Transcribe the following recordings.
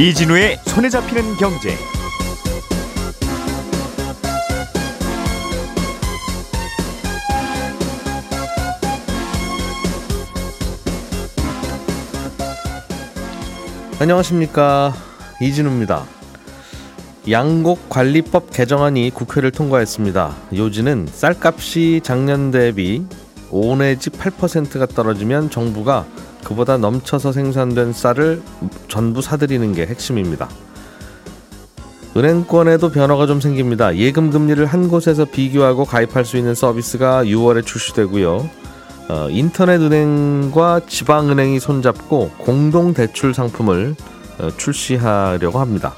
이진우의 손에 잡히는 경제. 안녕하십니까 이진우입니다. 양곡관리법 개정안이 국회를 통과했습니다. 요지는 쌀값이 작년 대비 5 내지 8%가 떨어지면 정부가 그보다 넘쳐서 생산된 쌀을 전부 사들이는 게 핵심입니다. 은행권에도 변화가 좀 생깁니다. 예금 금리를 한 곳에서 비교하고 가입할 수 있는 서비스가 6월에 출시되고요. 어, 인터넷 은행과 지방 은행이 손잡고 공동 대출 상품을 어, 출시하려고 합니다.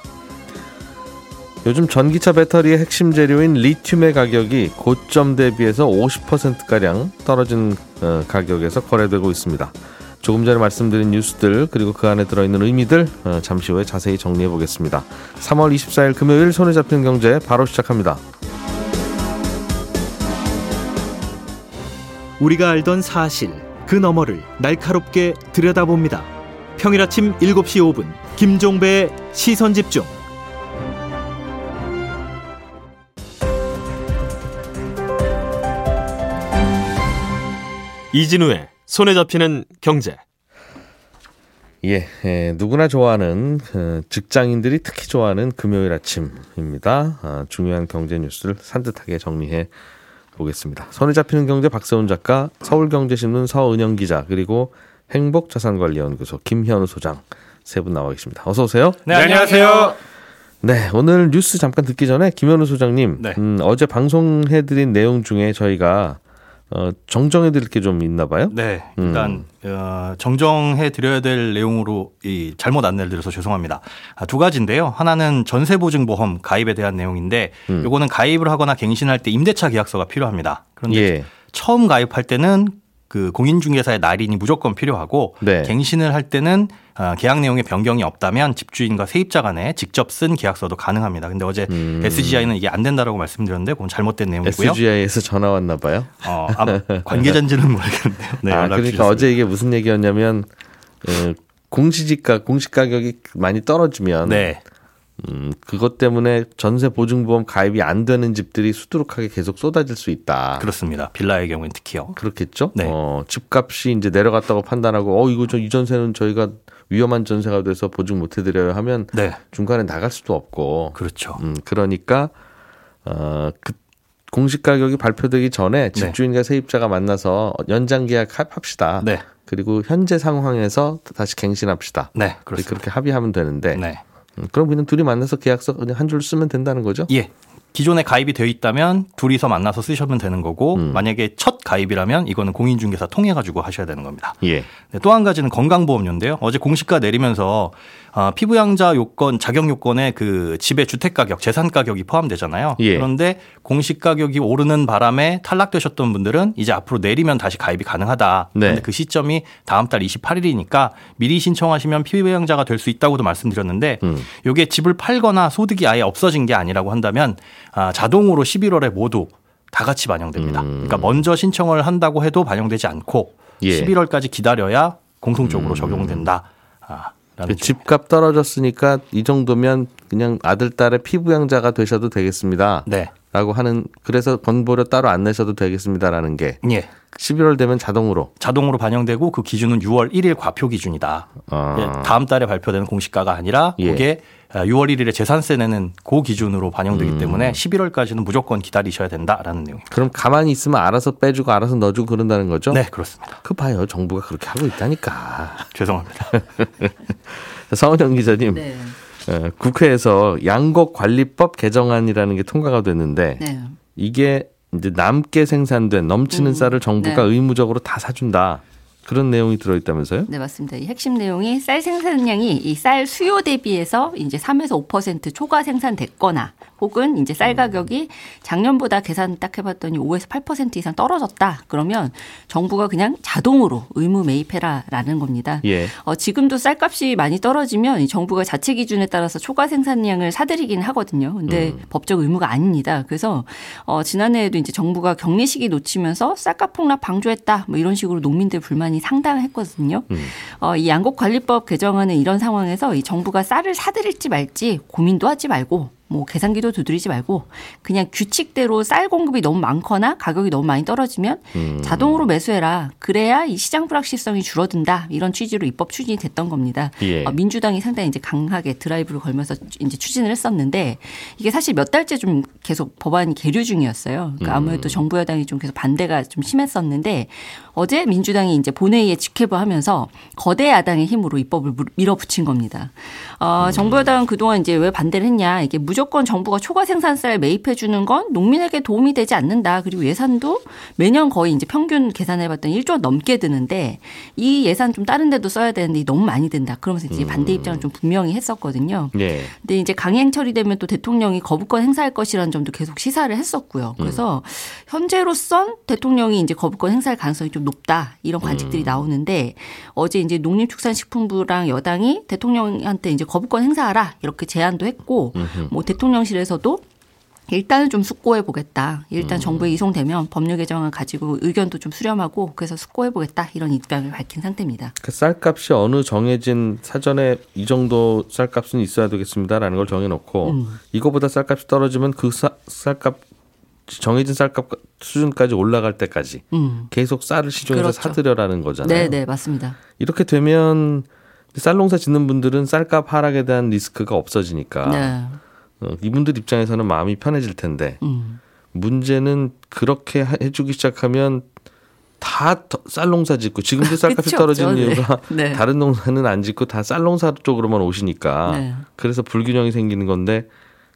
요즘 전기차 배터리의 핵심 재료인 리튬의 가격이 고점 대비해서 50%가량 떨어진 어, 가격에서 거래되고 있습니다. 조금 전에 말씀드린 뉴스들 그리고 그 안에 들어있는 의미들 어, 잠시 후에 자세히 정리해 보겠습니다. 3월 24일 금요일 손에 잡히는 경제 바로 시작합니다. 우리가 알던 사실 그 너머를 날카롭게 들여다봅니다. 평일 아침 7시 5분 김종배의 시선 집중. 이진우의 손에 잡히는 경제. 예, 예, 누구나 좋아하는 어, 직장인들이 특히 좋아하는 금요일 아침입니다. 아, 중요한 경제 뉴스를 산뜻하게 정리해 보겠습니다. 손에 잡히는 경제 박세훈 작가, 서울경제신문 서은영 기자, 그리고 행복자산관리연구소 김현우 소장 세 분 나와 계십니다. 어서 오세요. 네, 안녕하세요. 네, 오늘 뉴스 잠깐 듣기 전에 김현우 소장님, 네. 음, 어제 방송해드린 내용 중에 저희가 어, 정정해 드릴 게 좀 있나 봐요. 네, 일단 어, 정정해 드려야 될 내용으로 이 잘못 안내를 드려서 죄송합니다. 아, 두 가지인데요. 하나는 전세 보증 보험 가입에 대한 내용인데 음. 요거는 가입을 하거나 갱신할 때 임대차 계약서가 필요합니다. 그런데 예, 처음 가입할 때는 그 공인중개사의 날인이 무조건 필요하고 네. 갱신을 할 때는 아, 계약 내용에 변경이 없다면 집주인과 세입자 간에 직접 쓴 계약서도 가능합니다. 근데 어제 음. SGI는 이게 안 된다라고 말씀드렸는데 그건 잘못된 내용이고요. SGI에서 전화 왔나 봐요. 어, 아마 관계자인지는 모르겠는데요. 네, 아, 그러니까 주셨습니다. 어제 이게 무슨 얘기였냐면 어, 공시지가 공시 가격이 많이 떨어지면 네. 음, 그것 때문에 전세 보증보험 가입이 안 되는 집들이 수두룩하게 계속 쏟아질 수 있다. 그렇습니다. 빌라의 경우는 특히요. 그렇겠죠? 네. 어, 집값이 이제 내려갔다고 판단하고 어 이거 저 이 전세는 저희가 위험한 전세가 돼서 보증 못 해드려요 하면 네. 중간에 나갈 수도 없고 그렇죠. 음, 그러니까 어, 그 공시 가격이 발표되기 전에 집주인과 세입자가 만나서 연장 계약 합시다. 네. 그리고 현재 상황에서 다시 갱신합시다. 네. 그렇습니다. 그렇게 합의하면 되는데 네. 음, 그럼 그냥 둘이 만나서 계약서 그냥 한 줄 쓰면 된다는 거죠? 예. 기존에 가입이 되어 있다면 둘이서 만나서 쓰시면 되는 거고 음. 만약에 첫 가입이라면 이거는 공인중개사 통해 가지고 하셔야 되는 겁니다. 예. 네, 또한 가지는 건강보험료인데요. 어제 공시가 내리면서 아, 피부양자 요건 자격 요건에 그 집의 주택 가격, 재산 가격이 포함되잖아요. 예. 그런데 공시 가격이 오르는 바람에 탈락되셨던 분들은 이제 앞으로 내리면 다시 가입이 가능하다. 네. 그런데 그 시점이 다음 달 28일이니까 미리 신청하시면 피부양자가 될 수 있다고도 말씀드렸는데 음. 요게 집을 팔거나 소득이 아예 없어진 게 아니라고 한다면 아, 자동으로 11월에 모두 다 같이 반영됩니다. 음. 그러니까 먼저 신청을 한다고 해도 반영되지 않고 예. 11월까지 기다려야 공통적으로 적용된다. 아, 라는 그 집값 떨어졌으니까 이 정도면 그냥 아들 딸의 피부양자가 되셔도 되겠습니다. 네. 라고 하는 그래서 건보료 따로 안 내셔도 되겠습니다라는 게 예. 11월 되면 자동으로 자동으로 반영되고 그 기준은 6월 1일 과표 기준이다. 아. 예, 다음 달에 발표되는 공시가가 아니라 예. 그게 6월 1일에 재산세 내는 그 기준으로 반영되기 음. 때문에 11월까지는 무조건 기다리셔야 된다라는 내용입니다. 그럼 가만히 있으면 알아서 빼주고 알아서 넣어주고 그런다는 거죠? 네, 그렇습니다. 그 봐요. 정부가 그렇게 하고 있다니까. 죄송합니다. 서은영 기자님, 네. 어, 국회에서 양곡관리법 개정안이라는 게 통과가 됐는데 네. 이게 이제 남게 생산된 넘치는 음, 쌀을 정부가 네. 의무적으로 다 사준다. 그런 내용이 들어있다면서요? 네, 맞습니다. 이 핵심 내용이 쌀 생산량이 이 쌀 수요 대비해서 이제 3에서 5% 초과 생산됐거나 혹은 이제 쌀 가격이 작년보다 계산 딱 해봤더니 5에서 8% 이상 떨어졌다. 그러면 정부가 그냥 자동으로 의무 매입해라라는 겁니다. 예. 어, 지금도 쌀값이 많이 떨어지면 이 정부가 자체 기준에 따라서 초과 생산량을 사들이긴 하거든요. 근데 음. 법적 의무가 아닙니다. 그래서 어, 지난해에도 이제 정부가 격리 시기 놓치면서 쌀값 폭락 방조했다. 뭐 이런 식으로 농민들 불만이 논란이 상당했거든요. 음. 어, 이 양곡관리법 개정안은 이런 상황에서 이 정부가 쌀을 사들일지 말지 고민도 하지 말고 뭐 계산기도 두드리지 말고 그냥 규칙대로 쌀 공급이 너무 많거나 가격이 너무 많이 떨어지면 음. 자동으로 매수해라. 그래야 이 시장 불확실성이 줄어든다. 이런 취지로 입법 추진이 됐던 겁니다. 예. 어, 민주당이 상당히 이제 강하게 드라이브를 걸면서 이제 추진을 했었는데 이게 사실 몇 달째 좀 계속 법안이 계류 중이었어요. 그러니까 아무래도 정부 여당이 좀 계속 반대가 좀 심했었는데 어제 민주당이 이제 본회의에 직회부하면서 거대 야당의 힘으로 입법을 물- 밀어붙인 겁니다. 어, 정부 여당은 그동안 이제 왜 반대를 했냐. 이게 무조 건 정부가 초과 생산쌀 매입해 주는 건 농민에게 도움이 되지 않는다. 그리고 예산도 매년 거의 이제 평균 계산해 봤더니 1조 원 넘게 드는데 이 예산 좀 다른 데도 써야 되는데 너무 많이 든다. 그러면서 이제 반대 입장을 좀 분명히 했었거든요. 예. 근데 이제 강행 처리되면 또 대통령이 거부권 행사할 것이라는 점도 계속 시사를 했었고요. 그래서 현재로선 대통령이 이제 거부권 행사할 가능성이 좀 높다 이런 관측들이 나오는데 어제 이제 농림축산식품부랑 여당이 대통령한테 이제 거부권 행사하라 이렇게 제안도 했고 뭐 대통령실에서도 일단은 좀 숙고해 보겠다. 일단 정부에 이송되면 법률 개정안 가지고 의견도 좀 수렴하고 그래서 숙고해 보겠다 이런 입장을 밝힌 상태입니다. 그 쌀값이 어느 정해진 사전에 이 정도 쌀값은 있어야 되겠습니다라는 걸 정해놓고 음. 이거보다 쌀값이 떨어지면 그 사- 쌀값 정해진 쌀값 수준까지 올라갈 때까지 음. 계속 쌀을 시중에서 그렇죠. 사들여라는 거잖아요. 네, 네, 맞습니다. 이렇게 되면 쌀 농사 짓는 분들은 쌀값 하락에 대한 리스크가 없어지니까 네. 어, 이분들 입장에서는 마음이 편해질 텐데 음. 문제는 그렇게 하- 해주기 시작하면 다 쌀농사 짓고 지금도 쌀값이 떨어지는. 네. 이유가 네. 다른 농사는 안 짓고 다 쌀농사 쪽으로만 오시니까 네. 그래서 불균형이 생기는 건데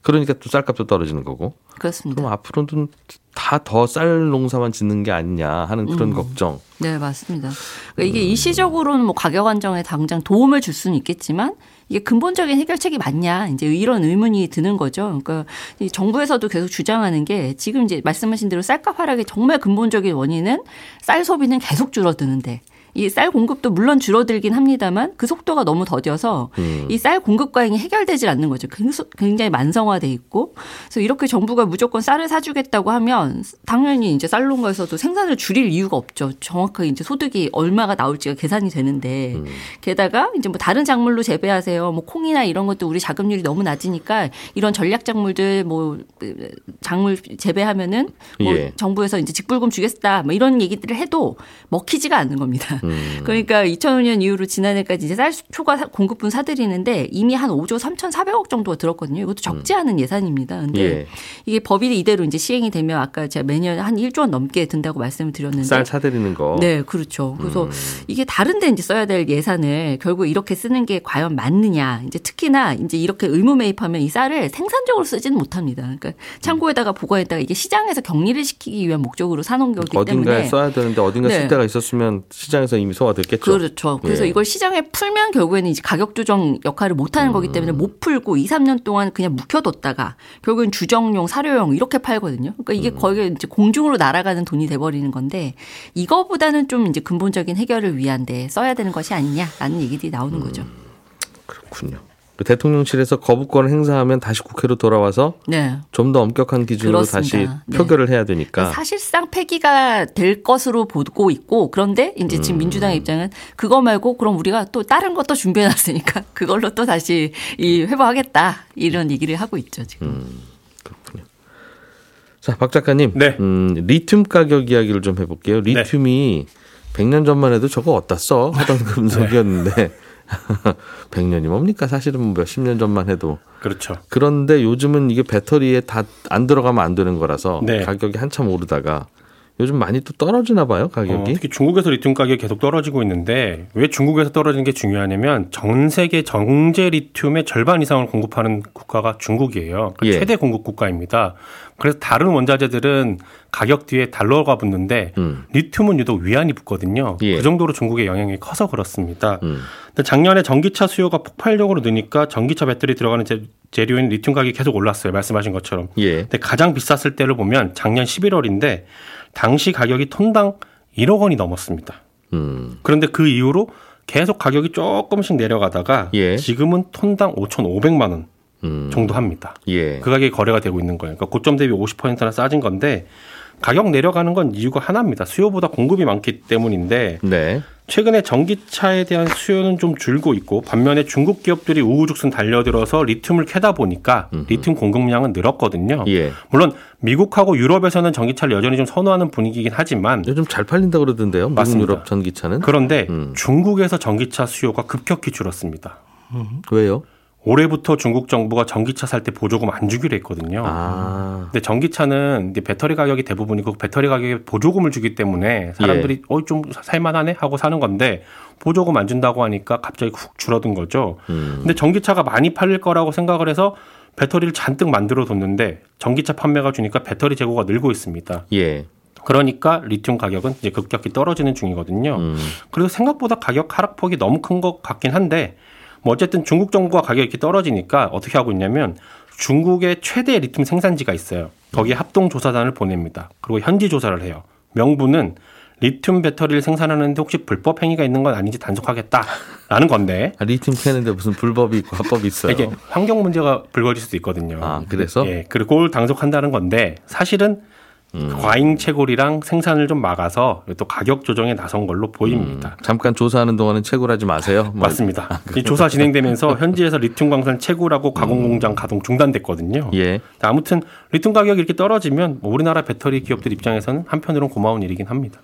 그러니까 또 쌀값도 떨어지는 거고 그렇습니다. 그럼 앞으로는 다 더 쌀 농사만 짓는 게 아니냐 하는 그런 음. 걱정. 네, 맞습니다. 그러니까 이게 일시적으로는 뭐 가격 안정에 당장 도움을 줄 수는 있겠지만 이게 근본적인 해결책이 맞냐 이제 이런 의문이 드는 거죠. 그러니까 이 정부에서도 계속 주장하는 게 지금 이제 말씀하신 대로 쌀값 하락의 정말 근본적인 원인은 쌀 소비는 계속 줄어드는데 이 쌀 공급도 물론 줄어들긴 합니다만 그 속도가 너무 더뎌서 음. 이쌀 공급 과잉이 해결되질 않는 거죠. 굉수- 굉장히 만성화돼 있고 그래서 이렇게 정부가 무조건 쌀을 사주겠다고 하면 당연히 이제 쌀 농가에서도 생산을 줄일 이유가 없죠. 정확하게 이제 소득이 얼마가 나올지가 계산이 되는데 음. 게다가 이제 뭐 다른 작물로 재배하세요. 뭐 콩이나 이런 것도 우리 자급률이 너무 낮으니까 이런 전략 작물들 뭐 작물 재배하면은 뭐 예. 정부에서 이제 직불금 주겠다 뭐 이런 얘기들을 해도 먹히지가 않는 겁니다. 음. 그러니까 2005년 이후로 지난해까지 이제 쌀 초과 사- 공급분 사들이는데 이미 한 5조 3,400억 정도가 들었거든요. 이것도 적지 않은 예산입니다. 근데 예. 이게 법이 이대로 이제 시행이 되면 아까 제가 매년 한 1조 원 넘게 든다고 말씀을 드렸는데 쌀 사들이는 거. 네, 그렇죠. 그래서 음. 이게 다른 데 이제 써야 될 예산을 결국 이렇게 쓰는 게 과연 맞느냐. 이제 특히나 이제 이렇게 의무 매입하면 이 쌀을 생산적으로 쓰지는 못합니다. 그러니까 창고에다가 보관했다가 이게 시장에서 격리를 시키기 위한 목적으로 사놓은 거기 어딘가에 때문에 써야 되는데 어딘가 네. 쓸 데가 있었으면 시장에서 이미 소화됐겠죠. 그렇죠. 그래서 예. 이걸 시장에 풀면 결국에는 이제 가격 조정 역할을 못 하는 거기 때문에 음. 못 풀고 2, 3년 동안 그냥 묵혀뒀다가 결국엔 주정용, 사료용 이렇게 팔거든요. 그러니까 이게 음. 거의 이제 공중으로 날아가는 돈이 돼버리는 건데 이거보다는 좀 이제 근본적인 해결을 위한데 써야 되는 것이 아니냐라는 얘기들이 나오는 거죠. 음. 그렇군요. 그 대통령실에서 거부권을 행사하면 다시 국회로 돌아와서 네. 좀더 엄격한 기준으로 다시 그렇습니다. 네. 표결을 해야 되니까. 사실상 폐기가 될 것으로 보고 있고 그런데 이제 음. 지금 민주당의 입장은 그거 말고 그럼 우리가 또 다른 것도 준비해 놨으니까 그걸로 또 다시 이 회복하겠다 이런 얘기를 하고 있죠 지금. 음. 그렇군요. 자, 박 작가님. 네. 음, 리튬 가격 이야기를 좀 해볼게요. 리튬이 100년 전만 해도 저거 어디다 써? 하던 금속이었는데 100년이 뭡니까? 사실은 뭐 몇십 년 전만 해도. 그렇죠. 그런데 요즘은 이게 배터리에 다 안 들어가면 안 되는 거라서 네. 가격이 한참 오르다가 요즘 많이 또 떨어지나 봐요, 어, 가격이. 특히 중국에서 리튬 가격이 계속 떨어지고 있는데 왜 중국에서 떨어지는 게 중요하냐면 전 세계 정제 리튬의 절반 이상을 공급하는 국가가 중국이에요. 그 예. 최대 공급 국가입니다. 그래서 다른 원자재들은 가격 뒤에 달러가 붙는데 음. 리튬은 유독 위안이 붙거든요. 예. 그 정도로 중국의 영향이 커서 그렇습니다. 음. 근데 작년에 전기차 수요가 폭발적으로 느니까 전기차 배터리 들어가는 재- 재료인 리튬 가격이 계속 올랐어요. 말씀하신 것처럼. 예. 근데 가장 비쌌을 때를 보면 작년 11월인데 당시 가격이 톤당 1억 원이 넘었습니다. 음. 그런데 그 이후로 계속 가격이 조금씩 내려가다가 예. 지금은 톤당 5,500만 원 음. 정도 합니다. 예. 그 가격이 거래가 되고 있는 거예요. 그러니까 고점 대비 50%나 싸진 건데 가격 내려가는 건 이유가 하나입니다. 수요보다 공급이 많기 때문인데 네. 최근에 전기차에 대한 수요는 좀 줄고 있고 반면에 중국 기업들이 우후죽순 달려들어서 리튬을 캐다 보니까 리튬 공급량은 늘었거든요. 예. 물론 미국하고 유럽에서는 전기차를 여전히 좀 선호하는 분위기긴 하지만 요즘 잘 팔린다 그러던데요. 미국 맞습니다. 유럽 전기차는 그런데 음. 중국에서 전기차 수요가 급격히 줄었습니다. 왜요? 올해부터 중국 정부가 전기차 살 때 보조금 안 주기로 했거든요. 아, 근데 전기차는 이제 배터리 가격이 대부분이고 배터리 가격에 보조금을 주기 때문에 사람들이 어좀 살만하네 하고 사는 건데 보조금 안 준다고 하니까 갑자기 훅 줄어든 거죠. 음. 근데 전기차가 많이 팔릴 거라고 생각을 해서 배터리를 잔뜩 만들어 뒀는데 전기차 판매가 주니까 배터리 재고가 늘고 있습니다. 예. 그러니까 리튬 가격은 이제 급격히 떨어지는 중이거든요. 음. 그래서 생각보다 가격 하락폭이 너무 큰 것 같긴 한데 뭐 어쨌든 중국 정부가 가격이 이렇게 떨어지니까 어떻게 하고 있냐면 중국의 최대 리튬 생산지가 있어요. 거기에 합동 조사단을 보냅니다. 그리고 현지 조사를 해요. 명분은 리튬 배터리를 생산하는데 혹시 불법 행위가 있는 건 아닌지 단속하겠다라는 건데 아, 리튬 캐는데 무슨 불법이 있고 합법이 있어요. 이게 환경 문제가 불거질 수도 있거든요. 아, 그래서? 예, 그리고 그걸 단속한다는 건데 사실은 음. 과잉 채굴이랑 생산을 좀 막아서 또 가격 조정에 나선 걸로 보입니다. 잠깐 조사하는 동안은 채굴하지 마세요. 뭐, 맞습니다. 이 조사 진행되면서 현지에서 리튬 광산 채굴하고 가공 공장 가동 중단됐거든요. 예. 아무튼 리튬 가격이 이렇게 떨어지면 뭐 우리나라 배터리 기업들 입장에서는 한편으로는 고마운 일이긴 합니다.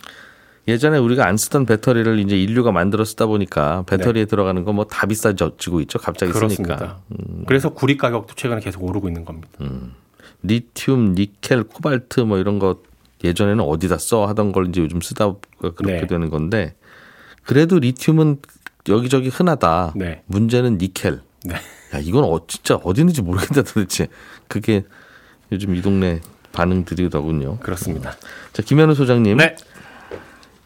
예전에 우리가 안 쓰던 배터리를 이제 인류가 만들어 쓰다 보니까 배터리에 들어가는 거 뭐 다 비싸지고 있죠. 갑자기 쓰니까. 네. 그렇습니다. 그래서 구리 가격도 최근에 계속 오르고 있는 겁니다. 리튬, 니켈, 코발트 뭐 이런 거 예전에는 어디다 써 하던 걸 이제 요즘 쓰다 그렇게 네. 되는 건데 그래도 리튬은 여기저기 흔하다. 네. 문제는 니켈. 네. 야 이건 어, 진짜 어디 있는지 모르겠다 도대체. 그게 요즘 이 동네 반응들이더군요. 그렇습니다. 자 김현우 소장님. 네.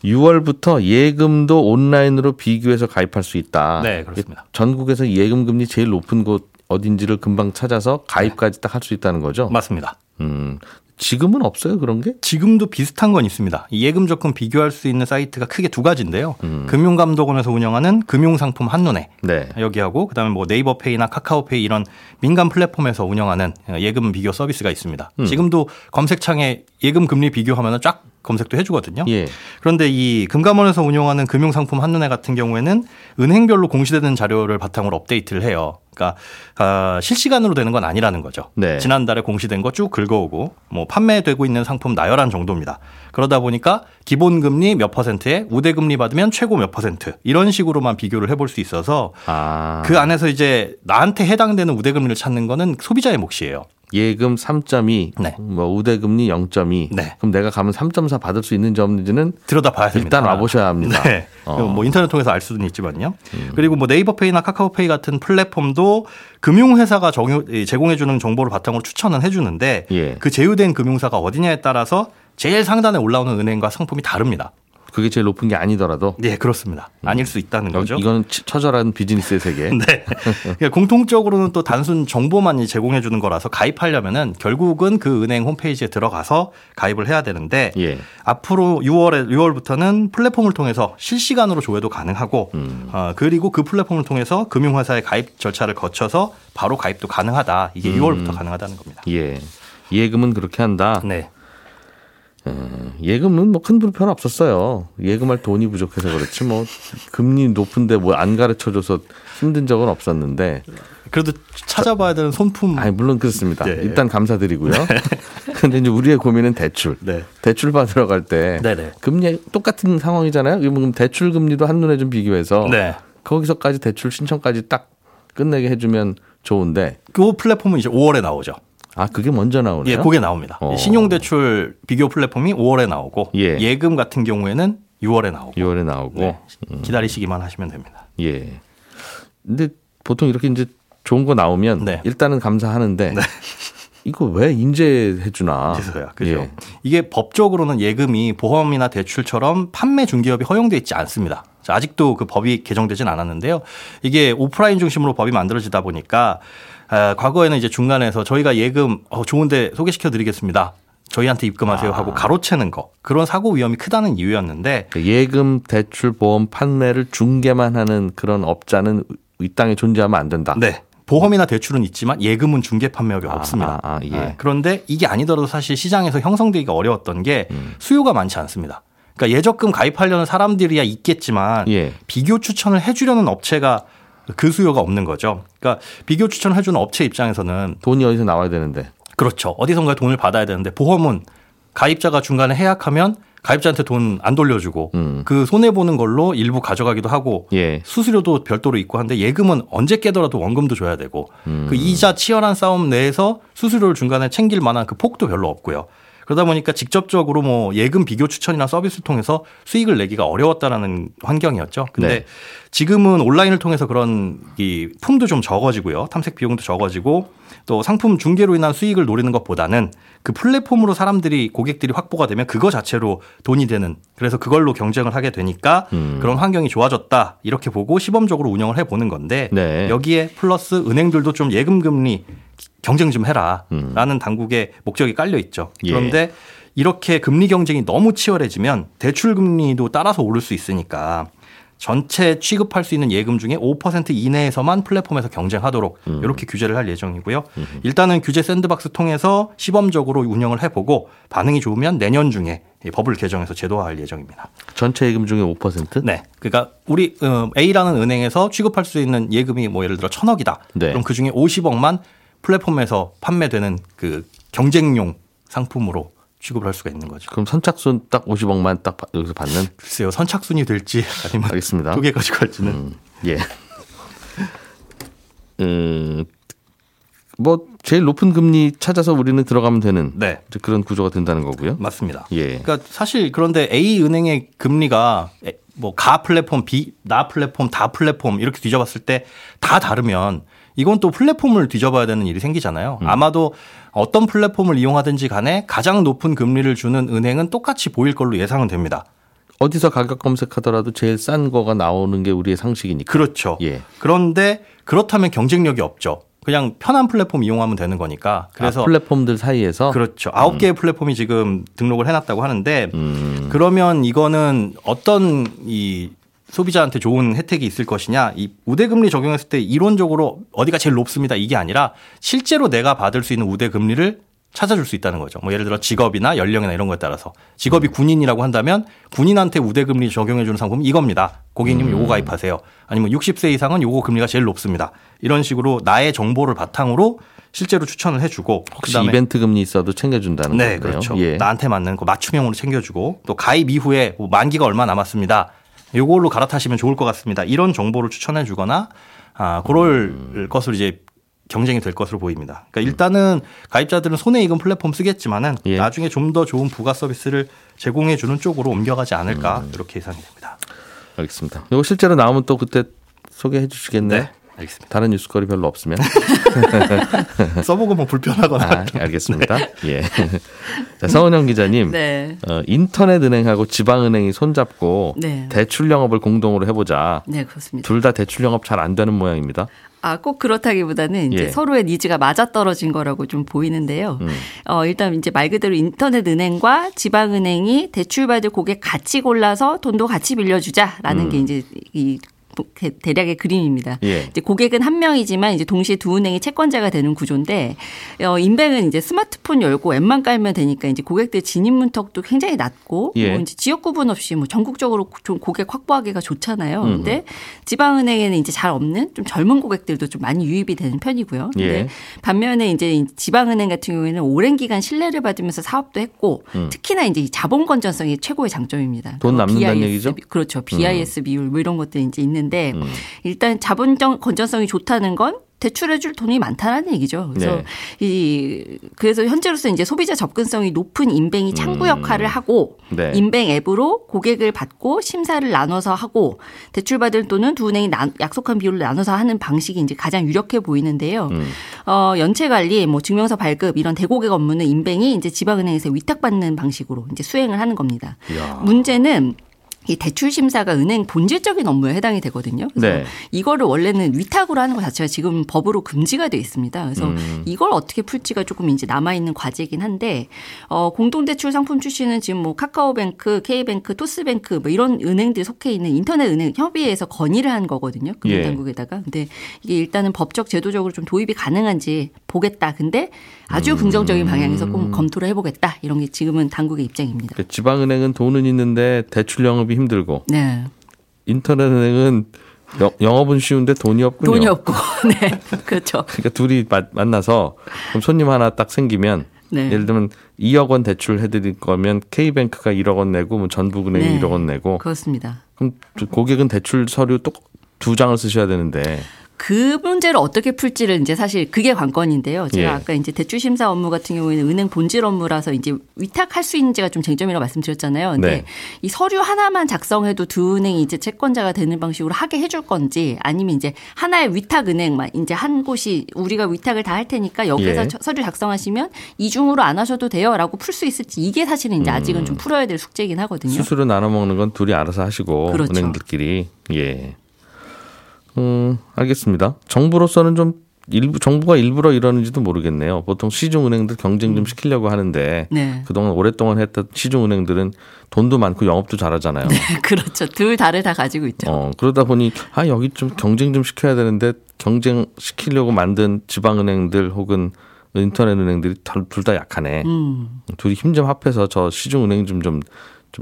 6월부터 예금도 온라인으로 비교해서 가입할 수 있다. 네, 그렇습니다. 전국에서 예금 금리 제일 높은 곳 어딘지를 금방 찾아서 가입까지 딱 할 수 있다는 거죠. 맞습니다. 음. 지금은 없어요 그런 게? 지금도 비슷한 건 있습니다. 이 예금 적금 비교할 수 있는 사이트가 크게 두 가지인데요. 금융감독원에서 운영하는 금융상품 한눈에 네. 여기하고 그다음에 뭐 네이버페이나 카카오페이 이런 민간 플랫폼에서 운영하는 예금 비교 서비스가 있습니다. 지금도 검색창에 예금 금리 비교하면 쫙 검색도 해주거든요. 예. 그런데 이 금감원에서 운영하는 금융상품 한눈에 같은 경우에는 은행별로 공시되는 자료를 바탕으로 업데이트를 해요. 그러니까 아, 실시간으로 되는 건 아니라는 거죠. 네. 지난달에 공시된 거 쭉 긁어오고 뭐 판매되고 있는 상품 나열한 정도입니다. 그러다 보니까 기본 금리 몇 퍼센트에 우대 금리 받으면 최고 몇 퍼센트 이런 식으로만 비교를 해볼 수 있어서 아. 그 안에서 이제 나한테 해당되는 우대 금리를 찾는 거는 소비자의 몫이에요. 예금 3.2, 네. 뭐 우대금리 0.2. 네. 그럼 내가 가면 3.4 받을 수 있는지 없는지는 들여다 봐야 됩니다. 일단 와 보셔야 합니다. 네. 어. 음. 뭐 인터넷 통해서 알 수는 있지만요. 그리고 뭐 네이버페이나 카카오페이 같은 플랫폼도 금융회사가 제공해주는 정보를 바탕으로 추천은 해주는데 예. 그 제휴된 금융사가 어디냐에 따라서 제일 상단에 올라오는 은행과 상품이 다릅니다. 그게 제일 높은 게 아니더라도 네, 그렇습니다. 아닐 수 있다는 어, 거죠. 이건 치- 처절한 비즈니스의 세계. 네. 그러니까 공통적으로는 또 단순 정보만 제공해 주는 거라서 가입하려면은 결국은 그 은행 홈페이지에 들어가서 가입을 해야 되는데 예. 앞으로 6월에 6월부터는 플랫폼을 통해서 실시간으로 조회도 가능하고 음. 어, 그리고 그 플랫폼을 통해서 금융회사의 가입 절차를 거쳐서 바로 가입도 가능하다. 이게 음. 6월부터 가능하다는 겁니다. 예. 예금은 그렇게 한다. 네. 예금은 뭐 큰 불편 없었어요. 예금할 돈이 부족해서 그렇지 뭐 금리 높은데 뭐 안 가르쳐 줘서 힘든 적은 없었는데 그래도 찾아봐야 되는 손품 아니 물론 그렇습니다. 네. 일단 감사드리고요. 근데 이제 우리의 고민은 대출. 네. 대출 받으러 갈때 네네. 금리 똑같은 상황이잖아요. 그럼 대출 금리도 한 눈에 좀 비교해서 네. 거기서까지 대출 신청까지 딱 끝내게 해주면 좋은데 그 플랫폼은 이제 5월에 나오죠. 아 그게 먼저 나오네요. 예, 그게 나옵니다. 어. 신용대출 비교 플랫폼이 5월에 나오고 예. 금 같은 경우에는 6월에 나오고 6월에 나오고 네, 기다리시기만 하시면 됩니다. 예. 근데 보통 이렇게 이제 좋은 거 나오면 네. 일단은 감사하는데 이거 왜 인제해 주나? 그래서요. 그죠. 예. 이게 법적으로는 예금이 보험이나 대출처럼 판매 중개업이 허용돼 있지 않습니다. 자, 아직도 그 법이 개정되진 않았는데요. 이게 오프라인 중심으로 법이 만들어지다 보니까 아, 과거에는 이제 중간에서 저희가 예금 어, 좋은데 소개시켜 드리겠습니다. 저희한테 입금하세요 아. 하고 가로채는 거 그런 사고 위험이 크다는 이유였는데 그 예금, 대출, 보험 판매를 중개만 하는 그런 업자는 이 땅에 존재하면 안 된다. 네. 보험이나 대출은 있지만 예금은 중개 판매업이 아, 없습니다. 아, 아, 예. 네. 그런데 이게 아니더라도 사실 시장에서 형성되기가 어려웠던 게 음. 수요가 많지 않습니다. 그러니까 예적금 가입하려는 사람들이야 있겠지만 예. 비교 추천을 해주려는 업체가 그 수요가 없는 거죠. 그러니까 비교 추천을 해주는 업체 입장에서는 돈이 어디서 나와야 되는데. 그렇죠. 어디선가 돈을 받아야 되는데 보험은 가입자가 중간에 해약하면 가입자한테 돈 안 돌려주고 음. 그 손해 보는 걸로 일부 가져가기도 하고 예. 수수료도 별도로 있고 한데 예금은 언제 깨더라도 원금도 줘야 되고 음. 그 이자 치열한 싸움 내에서 수수료를 중간에 챙길 만한 그 폭도 별로 없고요. 그러다 보니까 직접적으로 뭐 예금 비교 추천이나 서비스를 통해서 수익을 내기가 어려웠다라는 환경이었죠. 근데 네. 지금은 온라인을 통해서 그런 이 품도 좀 적어지고요. 탐색 비용도 적어지고 또 상품 중개로 인한 수익을 노리는 것보다는 그 플랫폼으로 사람들이 고객들이 확보가 되면 그거 자체로 돈이 되는 그래서 그걸로 경쟁을 하게 되니까 음. 그런 환경이 좋아졌다 이렇게 보고 시범적으로 운영을 해보는 건데 네. 여기에 플러스 은행들도 좀 예금 금리 경쟁 좀 해라라는 당국의 목적이 깔려 있죠. 음. 예. 그런데 이렇게 금리 경쟁이 너무 치열해지면 대출 금리도 따라서 오를 수 있으니까 전체 취급할 수 있는 예금 중에 5% 이내에서만 플랫폼에서 경쟁하도록 음. 이렇게 규제를 할 예정이고요. 일단은 규제 샌드박스 통해서 시범적으로 운영을 해보고 반응이 좋으면 내년 중에 이 법을 개정해서 제도화할 예정입니다. 전체 예금 중에 5%? 네. 그러니까 우리 어, A라는 은행에서 취급할 수 있는 예금이 뭐 예를 들어 천억이다. 네. 그럼 그 중에 50억만 플랫폼에서 판매되는 그 경쟁용 상품으로 취급을 할 수가 있는 거죠. 그럼 선착순 딱 50억만 딱 바- 여기서 받는? 글쎄요. 선착순이 될지 아니면 알겠습니다. 두개 가지고 갈지는 음, 예. 음, 뭐 제일 높은 금리 찾아서 우리는 들어가면 되는 네. 그런 구조가 된다는 거고요. 맞습니다. 예. 그러니까 사실 그런데 A 은행의 금리가 뭐 가 플랫폼, B 나 플랫폼, 다 플랫폼 이렇게 뒤져봤을 때 다 다르면 이건 또 플랫폼을 뒤져봐야 되는 일이 생기잖아요. 음. 아마도 어떤 플랫폼을 이용하든지 간에 가장 높은 금리를 주는 은행은 똑같이 보일 걸로 예상은 됩니다. 어디서 가격 검색하더라도 제일 싼 거가 나오는 게 우리의 상식이니까. 그렇죠. 예. 그런데 그렇다면 경쟁력이 없죠. 그냥 편한 플랫폼 이용하면 되는 거니까. 그래서 아, 플랫폼들 사이에서 그렇죠. 아홉 개의 플랫폼이 지금 등록을 해놨다고 하는데 음, 그러면 이거는 어떤 이 소비자한테 좋은 혜택이 있을 것이냐. 이 우대금리 적용했을 때 이론적으로 어디가 제일 높습니다. 이게 아니라 실제로 내가 받을 수 있는 우대금리를 찾아줄 수 있다는 거죠. 뭐 예를 들어 직업이나 연령이나 이런 거에 따라서 직업이 군인이라고 한다면 군인한테 우대금리 적용해 주는 상품은 이겁니다. 고객님 요거 가입하세요. 아니면 60세 이상은 요거 금리가 제일 높습니다. 이런 식으로 나의 정보를 바탕으로 실제로 추천을 해주고 혹시 그다음에 이벤트 금리 있어도 챙겨준다는 네, 거네요. 그렇죠. 예. 나한테 맞는 거 맞춤형으로 챙겨주고 또 가입 이후에 뭐 만기가 얼마 남았습니다. 요걸로 갈아타시면 좋을 것 같습니다. 이런 정보를 추천해 주거나 아 그럴 음. 것으로 이제 경쟁이 될 것으로 보입니다. 그러니까 일단은 가입자들은 손해 익은 플랫폼 쓰겠지만은 예. 나중에 좀 더 좋은 부가 서비스를 제공해 주는 쪽으로 옮겨가지 않을까 음. 이렇게 예상이 됩니다. 알겠습니다. 이거 실제로 나오면 또 그때 소개해 주시겠네요. 네, 알겠습니다. 다른 뉴스거리 별로 없으면. 써보고 뭐 불편하거나 아, 알겠습니다. 예. 자, 서은영 기자님. 네. 어, 인터넷 은행하고 지방은행이 손잡고 네. 대출 영업을 공동으로 해보자. 네, 그렇습니다. 둘 다 대출 영업 잘 안 되는 모양입니다. 아, 꼭 그렇다기보다는 이제 예. 서로의 니즈가 맞아떨어진 거라고 좀 보이는데요. 음. 어, 일단 이제 말 그대로 인터넷 은행과 지방 은행이 대출받을 고객 같이 골라서 돈도 같이 빌려주자라는 음. 게 이제 이 대- 대략의 그림입니다. 예. 이제 고객은 한 명이지만 이제 동시에 두 은행이 채권자가 되는 구조인데 어, 인뱅은 이제 스마트폰 열고 앱만 깔면 되니까 이제 고객들 진입 문턱도 굉장히 낮고 예. 뭐 이제 지역 구분 없이 뭐 전국적으로 좀 고객 확보하기가 좋잖아요. 음. 근데 지방은행에는 이제 잘 없는 좀 젊은 고객들도 좀 많이 유입이 되는 편이고요. 예. 반면에 이제 지방은행 같은 경우에는 오랜 기간 신뢰를 받으면서 사업도 했고 특히나 이제 이 자본 건전성이 최고의 장점입니다. 음. 돈 그리고 남는다는 BIS 얘기죠? 그렇죠. BIS 비율 뭐 이런 것들이 이제 있는 데 음. 일단 자본 건전성이 좋다는 건 대출해줄 돈이 많다라는 얘기죠. 그래서 네. 이 그래서 현재로서 이제 소비자 접근성이 높은 인뱅이 창구 역할을 하고 음. 네. 인뱅 앱으로 고객을 받고 심사를 나눠서 하고 대출 받을 돈은 두 은행이 나- 약속한 비율로 나눠서 하는 방식이 이제 가장 유력해 보이는데요. 음. 어, 연체 관리, 뭐 증명서 발급 이런 대고객 업무는 인뱅이 이제 지방은행에서 위탁받는 방식으로 이제 수행을 하는 겁니다. 이야. 문제는 이 대출 심사가 은행 본질적인 업무에 해당이 되거든요. 그래서 네. 이거를 원래는 위탁으로 하는 것 자체가 지금 법으로 금지가 돼 있습니다. 그래서 음. 이걸 어떻게 풀지가 조금 이제 남아 있는 과제이긴 한데 어 공동 대출 상품 출시는 지금 뭐 카카오뱅크, K뱅크, 토스뱅크 뭐 이런 은행들이 속해 있는 인터넷 은행 협의회에서 건의를 한 거거든요. 금융당국에다가. 근데 이게 일단은 법적 제도적으로 좀 도입이 가능한지 보겠다. 근데 아주 음. 긍정적인 방향에서 꼭 검토를 해보겠다 이런 게 지금은 당국의 입장입니다. 그러니까 지방은행은 돈은 있는데 대출 영업이 힘들고 네, 인터넷은행은 영- 영업은 쉬운데 돈이 없군요. 돈이 없고, 네, 그렇죠. 그러니까 둘이 마- 만나서 그럼 손님 하나 딱 생기면 네. 예를 들면 2억 원 대출 해드릴 거면 K뱅크가 1억 원 내고 뭐 전북은행이 네. 1억 원 내고 그렇습니다. 그럼 저 고객은 대출 서류 또두 장을 쓰셔야 되는데 그 문제를 어떻게 풀지를 이제 사실 그게 관건인데요. 제가 예. 아까 이제 대출 심사 업무 같은 경우에는 은행 본질 업무라서 이제 위탁할 수 있는지가 좀 쟁점이라고 말씀드렸잖아요. 근데 네. 이 서류 하나만 작성해도 두 은행이 이제 채권자가 되는 방식으로 하게 해줄 건지 아니면 이제 하나의 위탁 은행만 이제 한 곳이 우리가 위탁을 다 할 테니까 여기서 예. 저- 서류 작성하시면 이중으로 안 하셔도 돼요라고 풀 수 있을지 이게 사실은 이제 아직은 좀 풀어야 될 숙제이긴 하거든요. 수수료 나눠 먹는 건 둘이 알아서 하시고 그렇죠. 은행들끼리 예. 음, 알겠습니다. 정부로서는 좀 일부 정부가 일부러 이러는지도 모르겠네요. 보통 시중 은행들 경쟁 좀 시키려고 하는데 네. 그동안 오랫동안 했던 시중 은행들은 돈도 많고 영업도 잘하잖아요. 그렇죠. 둘 다를 다 가지고 있죠. 어, 그러다 보니 아 여기 좀 경쟁 좀 시켜야 되는데 경쟁 시키려고 만든 지방 은행들 혹은 인터넷 은행들이 둘 다 약하네. 음. 둘이 힘 좀 합해서 저 시중 은행 좀좀 좀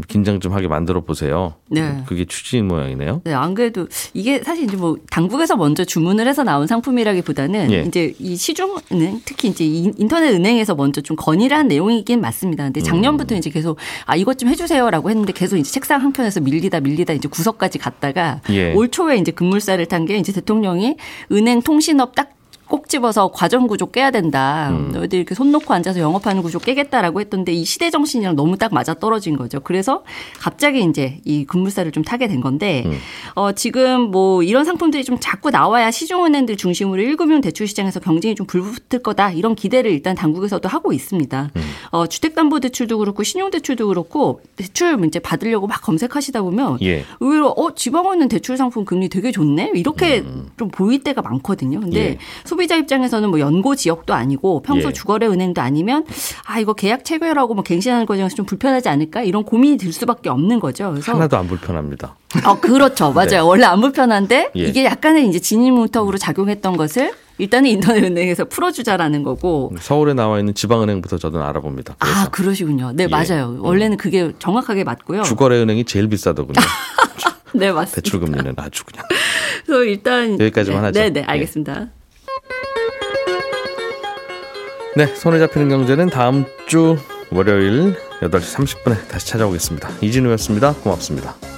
긴장 좀 하게 만들어 보세요. 네. 그게 취지인 모양이네요. 네, 안 그래도 이게 사실 이제 뭐 당국에서 먼저 주문을 해서 나온 상품이라기보다는 예. 이제 이 시중은행 특히 이제 이 인터넷 은행에서 먼저 좀 건의를 한 내용이긴 맞습니다. 근데 음. 작년부터 이제 계속 아 이것 좀 해주세요라고 했는데 계속 이제 책상 한 켠에서 밀리다 밀리다 이제 구석까지 갔다가 예. 올 초에 이제 급물살을 탄 게 이제 대통령이 은행 통신업 딱 꼭 집어서 과정 구조 깨야 된다. 음. 너희들 이렇게 손 놓고 앉아서 영업하는 구조 깨겠다라고 했던데 이 시대 정신이랑 너무 딱 맞아 떨어진 거죠. 그래서 갑자기 이제 이 급물살을 좀 타게 된 건데 음. 어 지금 뭐 이런 상품들이 좀 자꾸 나와야 시중은행들 중심으로 1금융 대출 시장에서 경쟁이 좀 불붙을 거다 이런 기대를 일단 당국에서도 하고 있습니다. 음. 어 주택담보대출도 그렇고 신용대출도 그렇고 대출 이제 받으려고 막 검색하시다 보면 예. 의외로 어 지방은행 대출 상품 금리 되게 좋네 이렇게 좀 보일 때가 많거든요. 근데 음. 예. 소비 자 입장에서는 뭐 연고 지역도 아니고 평소 예. 주거래 은행도 아니면 아 이거 계약 체결하고 뭐 갱신하는 과정에서 좀 불편하지 않을까 이런 고민이 들 수밖에 없는 거죠. 그래서 하나도 안 불편합니다. 어 그렇죠 맞아요. 네. 원래 안 불편한데 예. 이게 약간의 이제 진입문턱으로 작용했던 것을 일단은 인터넷 은행에서 풀어주자라는 거고. 서울에 나와 있는 지방은행부터 저는 알아봅니다. 그래서 아 그러시군요. 네 예. 맞아요. 원래는 그게 정확하게 맞고요. 주거래 은행이 제일 비싸더군요. 네 맞습니다. 대출 금리는 아주 그냥. 그래서 일단 여기까지만 네, 하죠. 네, 네 예. 알겠습니다. 네, 손에 잡히는 경제는 다음 주 월요일 8시 30분에 다시 찾아오겠습니다. 이진우였습니다. 고맙습니다.